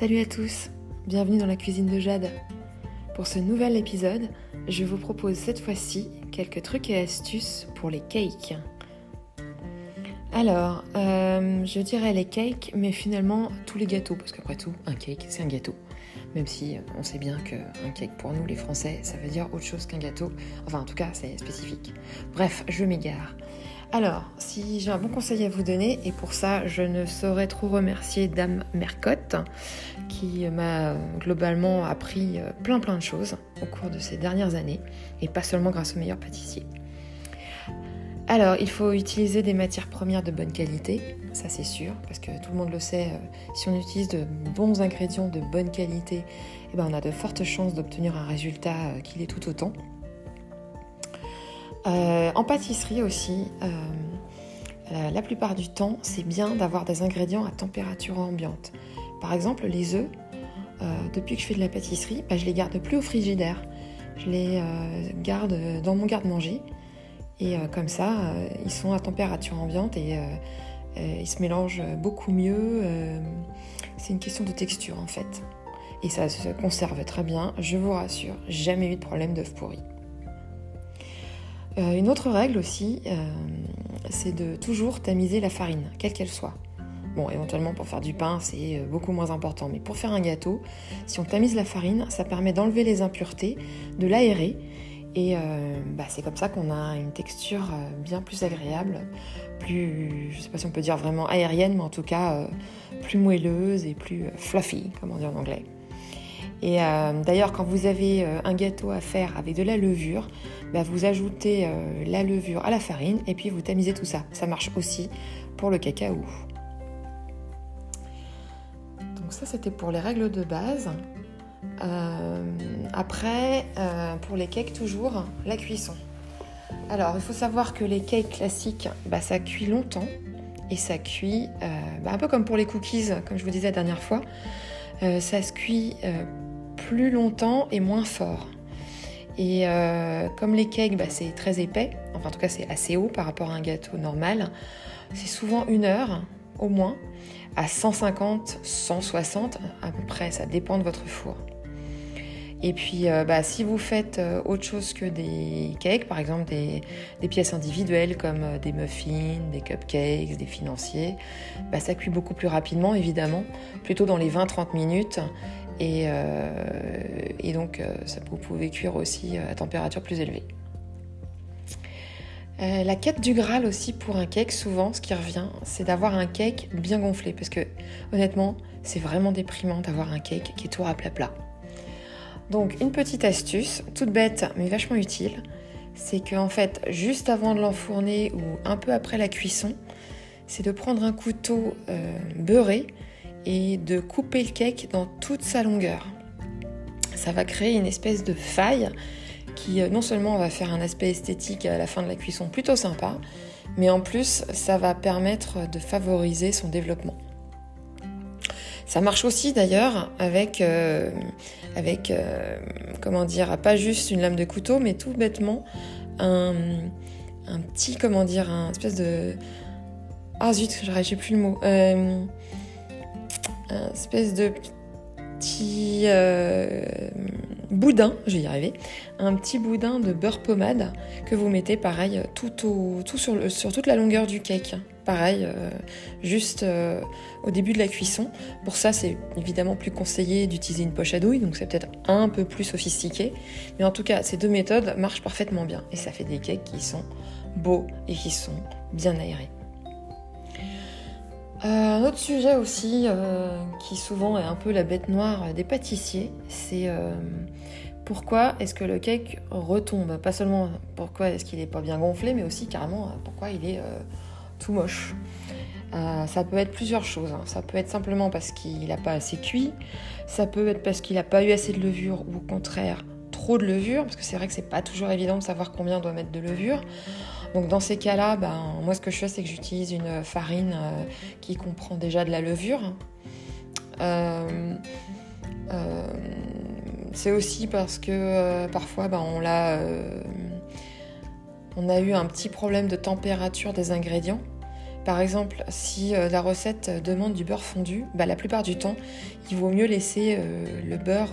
Salut à tous, bienvenue dans la cuisine de Jade. Pour ce nouvel épisode, je vous propose cette fois-ci quelques trucs et astuces pour les cakes. Alors, euh, je dirais les cakes, mais finalement tous les gâteaux, parce qu'après tout, un cake, c'est un gâteau. Même si on sait bien qu'un cake pour nous, les Français, ça veut dire autre chose qu'un gâteau. Enfin, en tout cas, c'est spécifique. Bref, je m'égare. Alors, si j'ai un bon conseil à vous donner, et pour ça, je ne saurais trop remercier Dame Mercotte, qui m'a globalement appris euh, plein plein de choses au cours de ces dernières années, et pas seulement grâce aux meilleurs pâtissiers. Alors, il faut utiliser des matières premières de bonne qualité, ça c'est sûr, parce que tout le monde le sait, euh, si on utilise de bons ingrédients de bonne qualité, eh ben, on a de fortes chances d'obtenir un résultat euh, qui l'est tout autant. Euh, en pâtisserie aussi, la, plupart du temps, c'est bien d'avoir des ingrédients à température ambiante. Par exemple, les œufs, depuis que je fais de la pâtisserie, bah, je les garde plus au frigidaire. Je les garde dans mon garde-manger et euh, comme ça, euh, ils sont à température ambiante et euh, ils se mélangent beaucoup mieux. c'est une question de texture en fait. Et ça se conserve très bien, je vous rassure, jamais eu de problème d'œufs pourris. une autre règle aussi, c'est de toujours tamiser la farine, quelle qu'elle soit. Bon, éventuellement pour faire du pain, c'est beaucoup moins important, mais pour faire un gâteau, si on tamise la farine, ça permet d'enlever les impuretés, de l'aérer et euh, bah, c'est comme ça qu'on a une texture euh, bien plus agréable, plus, je sais pas si on peut dire vraiment aérienne, mais en tout cas euh, plus moelleuse et plus fluffy, comme on dit en anglais. Et d'ailleurs, quand vous avez un gâteau à faire avec de la levure, bah, vous ajoutez la levure à la farine et puis vous tamisez tout ça. Ça marche aussi pour le cacao. Donc ça, c'était pour les règles de base. Euh, après, euh, pour les cakes, toujours la cuisson. Alors, il faut savoir que les cakes classiques, bah, ça cuit longtemps et ça cuit euh, bah, un peu comme pour les cookies, comme je vous disais la dernière fois. ça se cuit plus longtemps et moins fort. Et comme les cakes, bah, c'est très épais, enfin en tout cas c'est assez haut par rapport à un gâteau normal, c'est souvent une heure au moins, à 150, 160 à peu près, ça dépend de votre four. Et puis, euh, bah, si vous faites euh, autre chose que des cakes, par exemple des, pièces individuelles comme euh, des muffins, des cupcakes, des financiers, bah, ça cuit beaucoup plus rapidement, évidemment, plutôt dans les 20-30 minutes. Et, et donc, ça, vous pouvez cuire aussi à température plus élevée. la quête du Graal aussi pour un cake, souvent, ce qui revient, c'est d'avoir un cake bien gonflé. Parce que, honnêtement, c'est vraiment déprimant d'avoir un cake qui est tout à plat. Donc une petite astuce, toute bête mais vachement utile, c'est qu'en fait juste avant de l'enfourner ou un peu après la cuisson, c'est de prendre un couteau euh, beurré et de couper le cake dans toute sa longueur. Ça va créer une espèce de faille qui euh, non seulement va faire un aspect esthétique à la fin de la cuisson plutôt sympa, mais en plus ça va permettre de favoriser son développement. Ça marche aussi d'ailleurs avec, euh, avec euh, comment dire, pas juste une lame de couteau, mais tout bêtement un, un petit, comment dire, un espèce de... Ah zut, j'ai plus le mot. Un espèce de petit boudin, je vais y arriver, un petit boudin de beurre pommade que vous mettez pareil tout, sur, toute la longueur du cake. Pareil, euh, juste euh, au début de la cuisson. Pour ça, c'est évidemment plus conseillé d'utiliser une poche à douille, donc c'est peut-être un peu plus sophistiqué. Mais en tout cas, ces deux méthodes marchent parfaitement bien et ça fait des cakes qui sont beaux et qui sont bien aérés. Euh, un autre sujet aussi qui souvent est un peu la bête noire des pâtissiers, c'est pourquoi est-ce que le cake retombe? Pas seulement pourquoi est-ce qu'il n'est pas bien gonflé, mais aussi carrément euh, pourquoi il est euh, tout moche. Euh, ça peut être plusieurs choses. Hein. Ça peut être simplement parce qu'il n'a pas assez cuit. Ça peut être parce qu'il n'a pas eu assez de levure ou au contraire trop de levure, parce que c'est vrai que c'est pas toujours évident de savoir combien on doit mettre de levure. Donc dans ces cas-là, ben, moi ce que je fais, c'est que j'utilise une farine qui comprend déjà de la levure. Euh, c'est aussi parce que euh, parfois ben, on, a, euh, eu un petit problème de température des ingrédients. Par exemple, si la recette demande du beurre fondu, bah, la plupart du temps, il vaut mieux laisser le beurre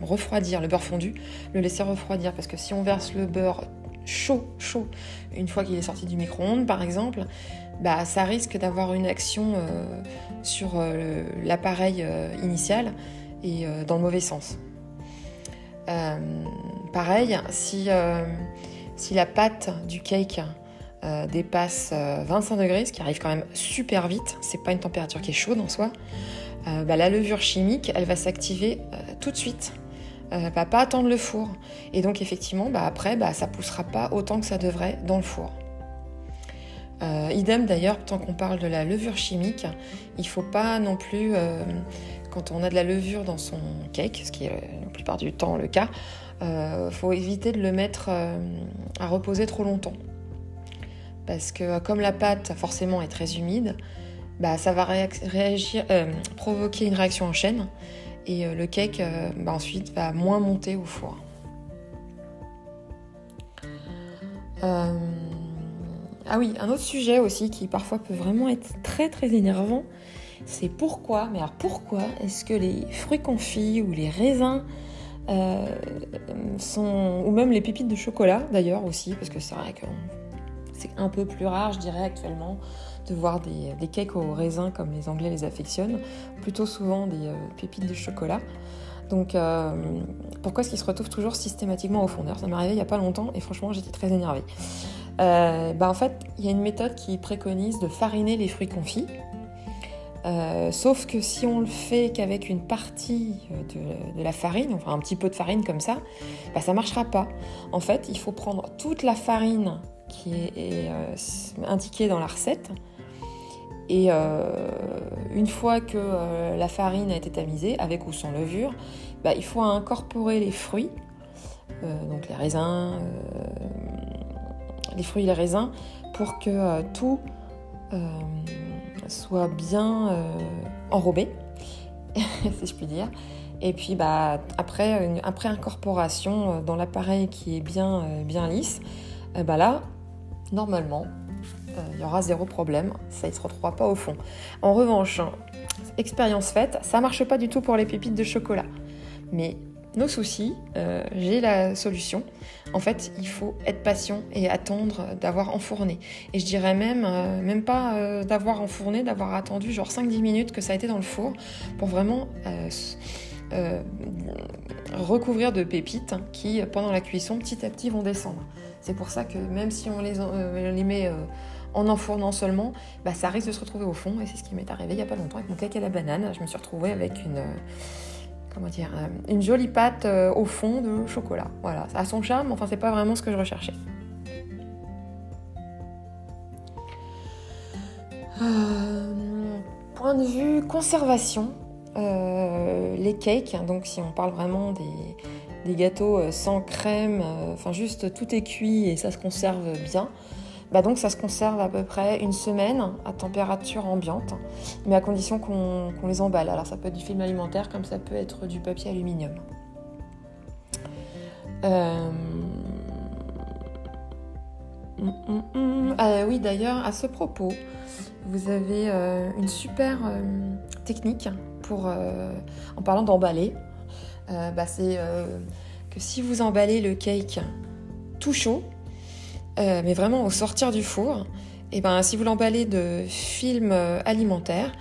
refroidir, le beurre fondu, le laisser refroidir. Parce que si on verse le beurre chaud, chaud, une fois qu'il est sorti du micro-ondes par exemple, bah, ça risque d'avoir une action sur l'appareil initial et dans le mauvais sens. pareil, si, la pâte du cake euh, dépasse 25 euh, degrés, ce qui arrive quand même super vite, c'est pas une température qui est chaude en soi, euh, bah, la levure chimique, elle va s'activer tout de suite. Euh, va pas attendre le four. Et donc effectivement, bah, après, bah, ça poussera pas autant que ça devrait dans le four. idem d'ailleurs, tant qu'on parle de la levure chimique, il faut pas non plus, quand on a de la levure dans son cake, ce qui est la plupart du temps le cas, faut éviter de le mettre à reposer trop longtemps parce que comme la pâte forcément est très humide, bah, ça va euh, provoquer une réaction en chaîne et euh, le cake euh, bah, ensuite va moins monter au four. Ah oui, un autre sujet aussi qui parfois peut vraiment être très très énervant, c'est pourquoi, mais alors pourquoi est-ce que les fruits confits ou les raisins sont, ou même les pépites de chocolat d'ailleurs aussi, parce que c'est vrai qu'on c'est un peu plus rare, je dirais, actuellement, de voir des, cakes au raisin comme les Anglais les affectionnent, plutôt souvent des euh, pépites de chocolat. Donc, euh, pourquoi est-ce qu'ils se retrouvent toujours systématiquement au fondeur? Ça m'est arrivé il n'y a pas longtemps et franchement, j'étais très énervée. Euh, bah, en fait, il y a une méthode qui préconise de fariner les fruits confits. sauf que si on le fait qu'avec une partie de, la farine, enfin un petit peu de farine comme ça, bah, ça ne marchera pas. En fait, il faut prendre toute la farine qui est, euh, indiqué dans la recette. Et euh, une fois que euh, la farine a été tamisée, avec ou sans levure, bah, il faut incorporer les fruits, donc les raisins, les fruits et les raisins, pour que tout soit bien enrobé, si je puis dire. Et puis bah, après, après incorporation dans l'appareil qui est bien, bien lisse, bah là, normalement, euh, il y aura zéro problème, ça ne se retrouvera pas au fond. En revanche, expérience faite, ça marche pas du tout pour les pépites de chocolat. Mais nos soucis, euh, j'ai la solution. En fait, il faut être patient et attendre d'avoir enfourné. Et je dirais même, euh, même pas d'avoir enfourné, d'avoir attendu genre 5-10 minutes que ça a été dans le four pour vraiment recouvrir de pépites qui, pendant la cuisson, petit à petit vont descendre. C'est pour ça que même si on les, euh, les met euh, en enfournant seulement, bah, ça risque de se retrouver au fond. Et c'est ce qui m'est arrivé il n'y a pas longtemps avec mon cake à la banane. Je me suis retrouvée avec une, euh, comment dire, une jolie pâte au fond de chocolat. Voilà, ça a son charme, enfin, c'est pas vraiment ce que je recherchais. point de vue conservation, les cakes, donc si on parle vraiment des, gâteaux euh, sans crème, euh, enfin juste tout est cuit et ça se conserve bien. Bah donc ça se conserve à peu près une semaine à température ambiante, mais à condition qu'on les emballe. Alors ça peut être du film alimentaire comme ça peut être du papier aluminium. Euh, hum, hum, hum. Ah oui d'ailleurs à ce propos, vous avez une super technique pour, en parlant d'emballer. Euh, bah, c'est euh, que si vous emballez le cake tout chaud, euh, mais vraiment au sortir du four, et ben si vous l'emballez de film alimentaire,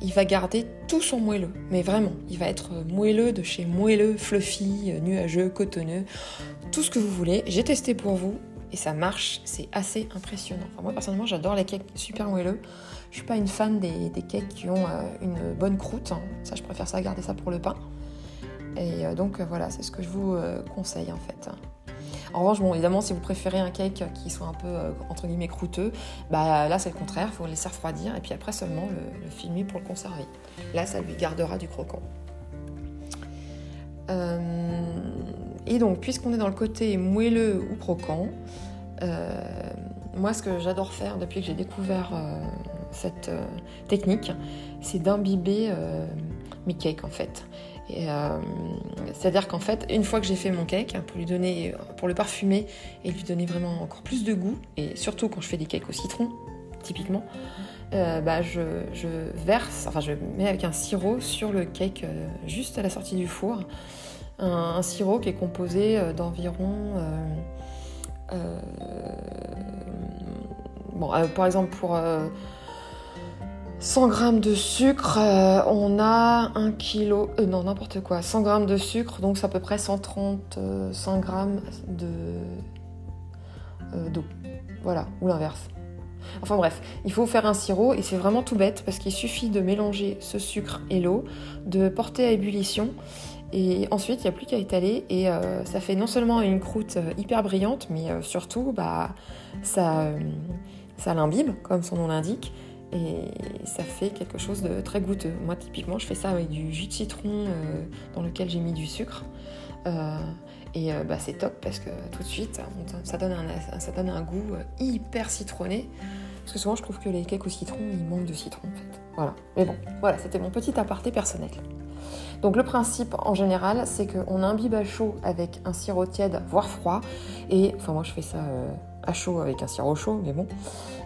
il va garder tout son moelleux. Mais vraiment, il va être moelleux de chez moelleux, fluffy, nuageux, cotonneux, tout ce que vous voulez. J'ai testé pour vous et ça marche, c'est assez impressionnant. moi personnellement, j'adore les cakes super moelleux. Je suis pas une fan des, cakes qui ont une bonne croûte. Hein. Ça, je préfère ça garder ça pour le pain. Et euh, donc euh, voilà, c'est ce que je vous euh, conseille en fait. En revanche, bon, évidemment, si vous préférez un cake qui soit un peu, entre guillemets, croûteux, bah, là, c'est le contraire, il faut le laisser refroidir et puis après seulement le, filmer pour le conserver. Là, ça lui gardera du croquant. et donc, puisqu'on est dans le côté moelleux ou croquant, moi, ce que j'adore faire depuis que j'ai découvert cette technique, c'est d'imbiber mes cakes, en fait. Euh, c'est-à-dire qu'en fait, une fois que j'ai fait mon cake, pour lui donner, pour le parfumer et lui donner vraiment encore plus de goût, et surtout quand je fais des cakes au citron, typiquement, bah, je, verse, enfin je mets avec un sirop sur le cake juste à la sortie du four. Un, sirop qui est composé d'environ... bon, par exemple pour 100 g de sucre, euh, on a 1 kg, euh, non n'importe quoi, 100 g de sucre, donc c'est à peu près 130, 100 g euh, d'eau. Voilà, ou l'inverse. Enfin bref, il faut faire un sirop et c'est vraiment tout bête parce qu'il suffit de mélanger ce sucre et l'eau, de porter à ébullition et ensuite il n'y a plus qu'à étaler et ça fait non seulement une croûte hyper brillante mais surtout bah, ça, ça l'imbibe comme son nom l'indique et ça fait quelque chose de très goûteux. Moi, typiquement, je fais ça avec du jus de citron euh, dans lequel j'ai mis du sucre. Euh, et euh, bah, c'est top parce que tout de suite, ça donne un, goût hyper citronné. Parce que souvent, je trouve que les cakes au citron, ils manquent de citron en fait. Voilà. Mais bon, voilà, c'était mon petit aparté personnel. Donc le principe en général, c'est qu'on imbibe à chaud avec un sirop tiède, voire froid. Et enfin, moi, je fais ça à chaud avec un sirop chaud, mais bon.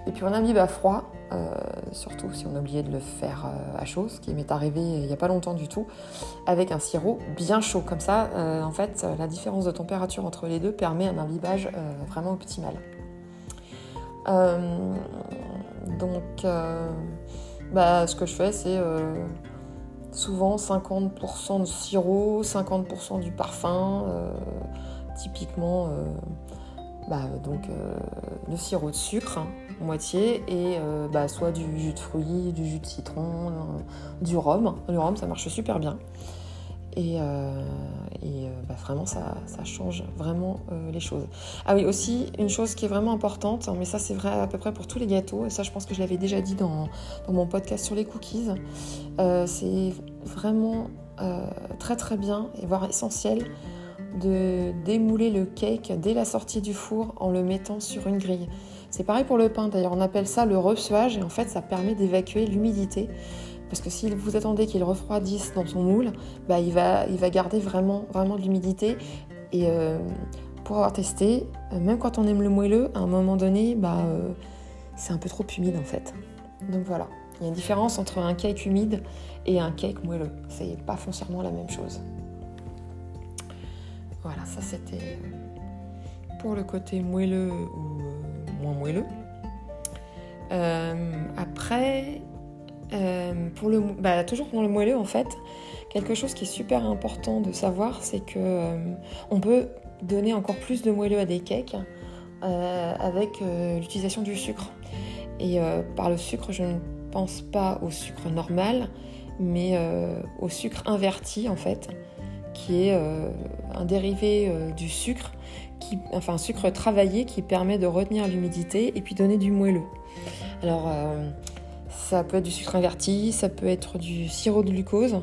Et puis on imbibe à froid, euh, surtout si on a oublié de le faire euh, à chaud, ce qui m'est arrivé il n'y a pas longtemps du tout, avec un sirop bien chaud. Comme ça, euh, en fait, la différence de température entre les deux permet un imbibage vraiment optimal. donc, bah, ce que je fais, c'est souvent 50% de sirop, 50% du parfum, typiquement bah, donc, le sirop de sucre hein, moitié et euh, bah, soit du jus de fruits, du jus de citron, euh, du rhum. Le rhum, ça marche super bien. Et, euh, bah, vraiment, ça, change vraiment les choses. Ah oui, aussi, une chose qui est vraiment importante, mais ça c'est vrai à peu près pour tous les gâteaux, et ça je pense que je l'avais déjà dit dans, dans, mon podcast sur les cookies, c'est vraiment très très bien, et voire essentiel, de démouler le cake dès la sortie du four en le mettant sur une grille. C'est pareil pour le pain d'ailleurs, on appelle ça le reçuage et en fait ça permet d'évacuer l'humidité. Parce que si vous attendez qu'il refroidisse dans son moule, bah, il, va, il va garder vraiment, vraiment de l'humidité. Et euh, pour avoir testé, euh, même quand on aime le moelleux, à un moment donné, bah, euh, c'est un peu trop humide en fait. Donc voilà, il y a une différence entre un cake humide et un cake moelleux. C'est pas foncièrement la même chose. Voilà, ça c'était pour le côté moelleux ou moins moelleux. Euh, après, euh, pour le, bah, toujours pour le moelleux en fait, quelque chose qui est super important de savoir, c'est que euh, on peut donner encore plus de moelleux à des cakes avec l'utilisation du sucre. Et par le sucre, je ne pense pas au sucre normal, mais au sucre inverti en fait, qui est un dérivé du sucre enfin un sucre travaillé qui permet de retenir l'humidité et puis donner du moelleux. Alors euh, ça peut être du sucre inverti, ça peut être du sirop de glucose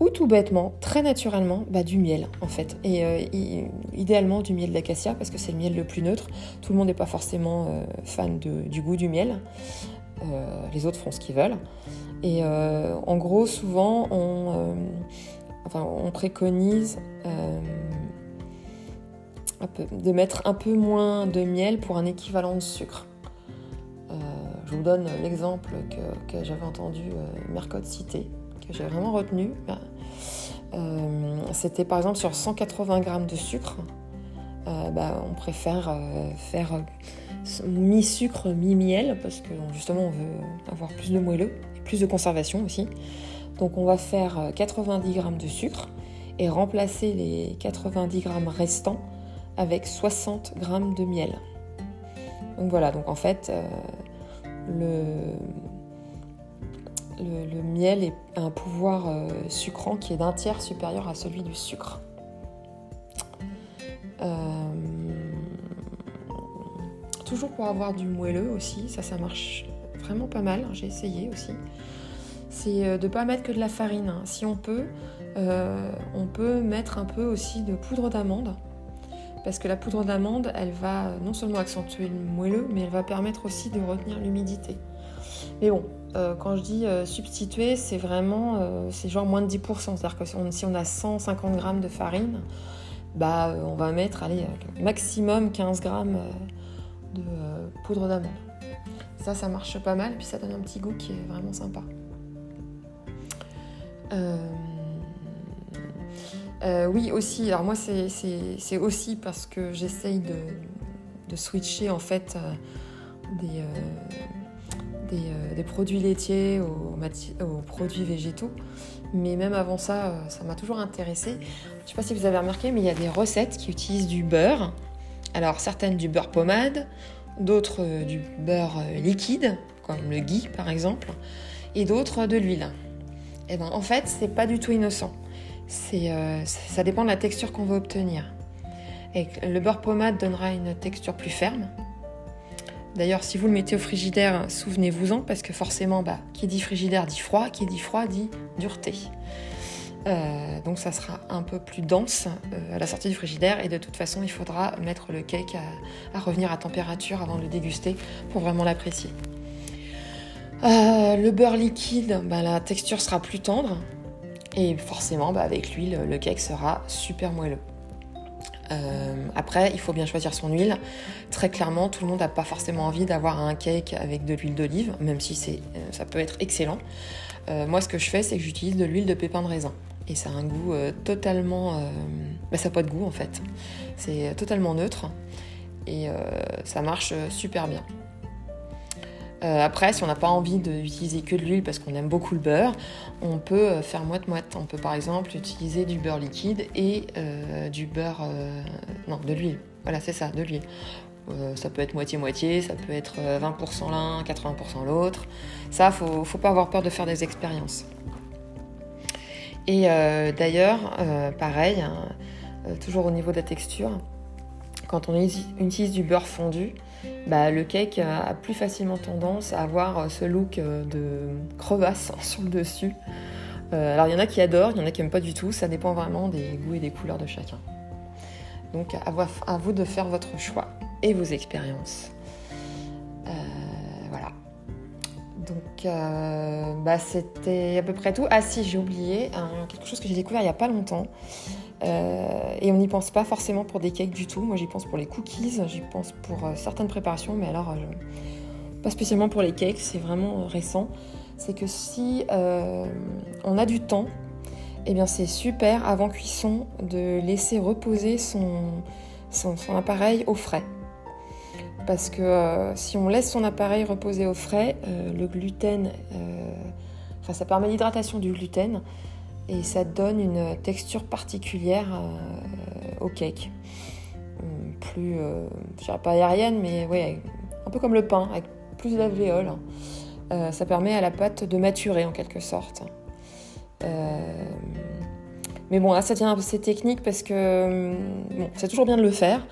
ou tout bêtement, très naturellement, bah, du miel en fait. Et euh, idéalement du miel d'acacia parce que c'est le miel le plus neutre. Tout le monde n'est pas forcément euh, fan du goût du miel. les autres font ce qu'ils veulent. Et en gros, souvent, on, on préconise de mettre un peu moins de miel pour un équivalent de sucre. Euh, je vous donne l'exemple que, j'avais entendu euh, Mercotte citer, que j'ai vraiment retenu. Bah, euh, c'était par exemple sur 180 grammes de sucre, bah, on préfère faire mi-sucre, mi-miel, parce que justement on veut avoir plus de moelleux et plus de conservation aussi. Donc on va faire 90 grammes de sucre et remplacer les 90 grammes restants avec 60 g de miel. Donc voilà, donc en fait, euh, le, miel a un pouvoir euh, sucrant qui est d'un tiers supérieur à celui du sucre. Euh, toujours pour avoir du moelleux aussi, ça ça marche vraiment pas mal, j'ai essayé aussi. C'est de ne pas mettre que de la farine. Hein. Si on peut, on peut mettre un peu aussi de poudre d'amande parce que la poudre d'amande, elle va non seulement accentuer le moelleux, mais elle va permettre aussi de retenir l'humidité. Mais bon, euh, quand je dis euh, substituer, c'est vraiment, euh, c'est genre moins de 10%. C'est-à-dire que si on, a 150 grammes de farine, bah, on va mettre, allez, maximum 15 grammes de poudre d'amande. Ça, ça marche pas mal, puis ça donne un petit goût qui est vraiment sympa. Oui, aussi. Alors moi, c'est aussi parce que j'essaye de, switcher en fait des, euh, des, produits laitiers aux, produits végétaux. Mais même avant ça, euh, ça m'a toujours intéressé. Je ne sais pas si vous avez remarqué, mais il y a des recettes qui utilisent du beurre. Alors certaines du beurre pommade, d'autres euh, du beurre liquide, comme le ghee par exemple, et d'autres de l'huile. Eh ben, en fait, c'est pas du tout innocent. C'est, ça dépend de la texture qu'on veut obtenir. Et le beurre pommade donnera une texture plus ferme, D'ailleurs, si vous le mettez au frigidaire, souvenez-vous-en, parce que forcément, bah, qui dit frigidaire dit froid, qui dit froid dit dureté. Euh, donc ça sera un peu plus dense euh, à la sortie du frigidaire et de toute façon il faudra mettre le cake à, revenir à température avant de le déguster pour vraiment l'apprécier. Euh, le beurre liquide, bah, la texture sera plus tendre et forcément bah, avec l'huile le cake sera super moelleux. Euh, après, il faut bien choisir son huile. Très clairement, tout le monde n'a pas forcément envie d'avoir un cake avec de l'huile d'olive, même si euh, ça peut être excellent. Moi, ce que je fais, c'est que j'utilise de l'huile de pépin de raisin. Et ça a un goût totalement... Bah, ça n'a pas de goût en fait. C'est totalement neutre. Et ça marche super bien. Euh, après, si on n'a pas envie d'utiliser que de l'huile parce qu'on aime beaucoup le beurre, on peut euh, faire moite-moite. On peut par exemple utiliser du beurre liquide et euh, du beurre... non, de l'huile. Voilà, c'est ça, de l'huile. ça peut être moitié-moitié, ça peut être 20% l'un, 80% l'autre. Ça, faut, faut pas avoir peur de faire des expériences. Et d'ailleurs, pareil, hein, toujours au niveau de la texture, quand on utilise du beurre fondu, bah, le cake a plus facilement tendance à avoir ce look euh, de crevasse sur le dessus. Euh, alors il y en a qui adorent, il y en a qui n'aiment pas du tout, ça dépend vraiment des goûts et des couleurs de chacun. Donc à vous de faire votre choix et vos expériences. Euh, voilà. Donc bah, c'était à peu près tout. Ah si, j'ai oublié quelque chose que j'ai découvert il n'y a pas longtemps. Euh, et on n'y pense pas forcément pour des cakes du tout. Moi, j'y pense pour les cookies, j'y pense pour euh, certaines préparations, mais alors euh, pas spécialement pour les cakes, c'est vraiment récent. C'est que si on a du temps, eh bien c'est super avant cuisson de laisser reposer son, appareil au frais. Parce que si on laisse son appareil reposer au frais, le gluten, enfin ça permet l'hydratation du gluten, et ça donne une texture particulière euh, au cake. Hum, plus, euh, je dirais pas aérienne, mais ouais, un peu comme le pain, avec plus d'alvéoles. Euh, ça permet à la pâte de maturer en quelque sorte. mais bon, là, ça tient assez technique parce que c'est toujours bien de le faire,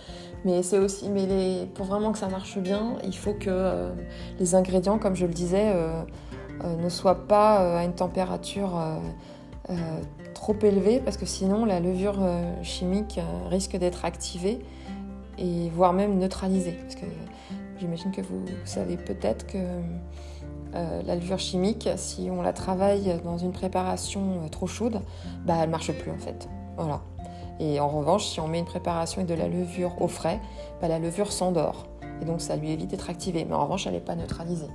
mais c'est aussi, mais pour vraiment que ça marche bien, il faut que les ingrédients, comme je le disais, ne soient pas à une température euh, trop élevé parce que sinon la levure euh, chimique euh, risque d'être activée et voire même neutralisée. Parce que j'imagine que vous savez peut-être que la levure chimique, si on la travaille dans une préparation trop chaude, bah, elle marche plus en fait. Voilà. Et en revanche, si on met une préparation avec de la levure au frais, bah, la levure s'endort. Et donc ça lui évite d'être activée. Mais en revanche, elle n'est pas neutralisée.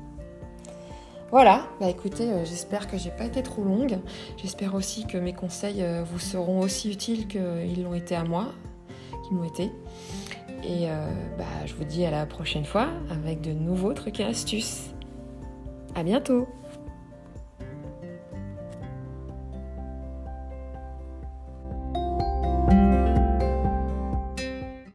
Voilà, bah écoutez, euh, j'espère que j'ai pas été trop longue. J'espère aussi que mes conseils euh, vous seront aussi utiles qu'ils l'ont été à moi, qu'ils m'ont été. Et euh, bah, je vous dis à la prochaine fois avec de nouveaux trucs et astuces. À bientôt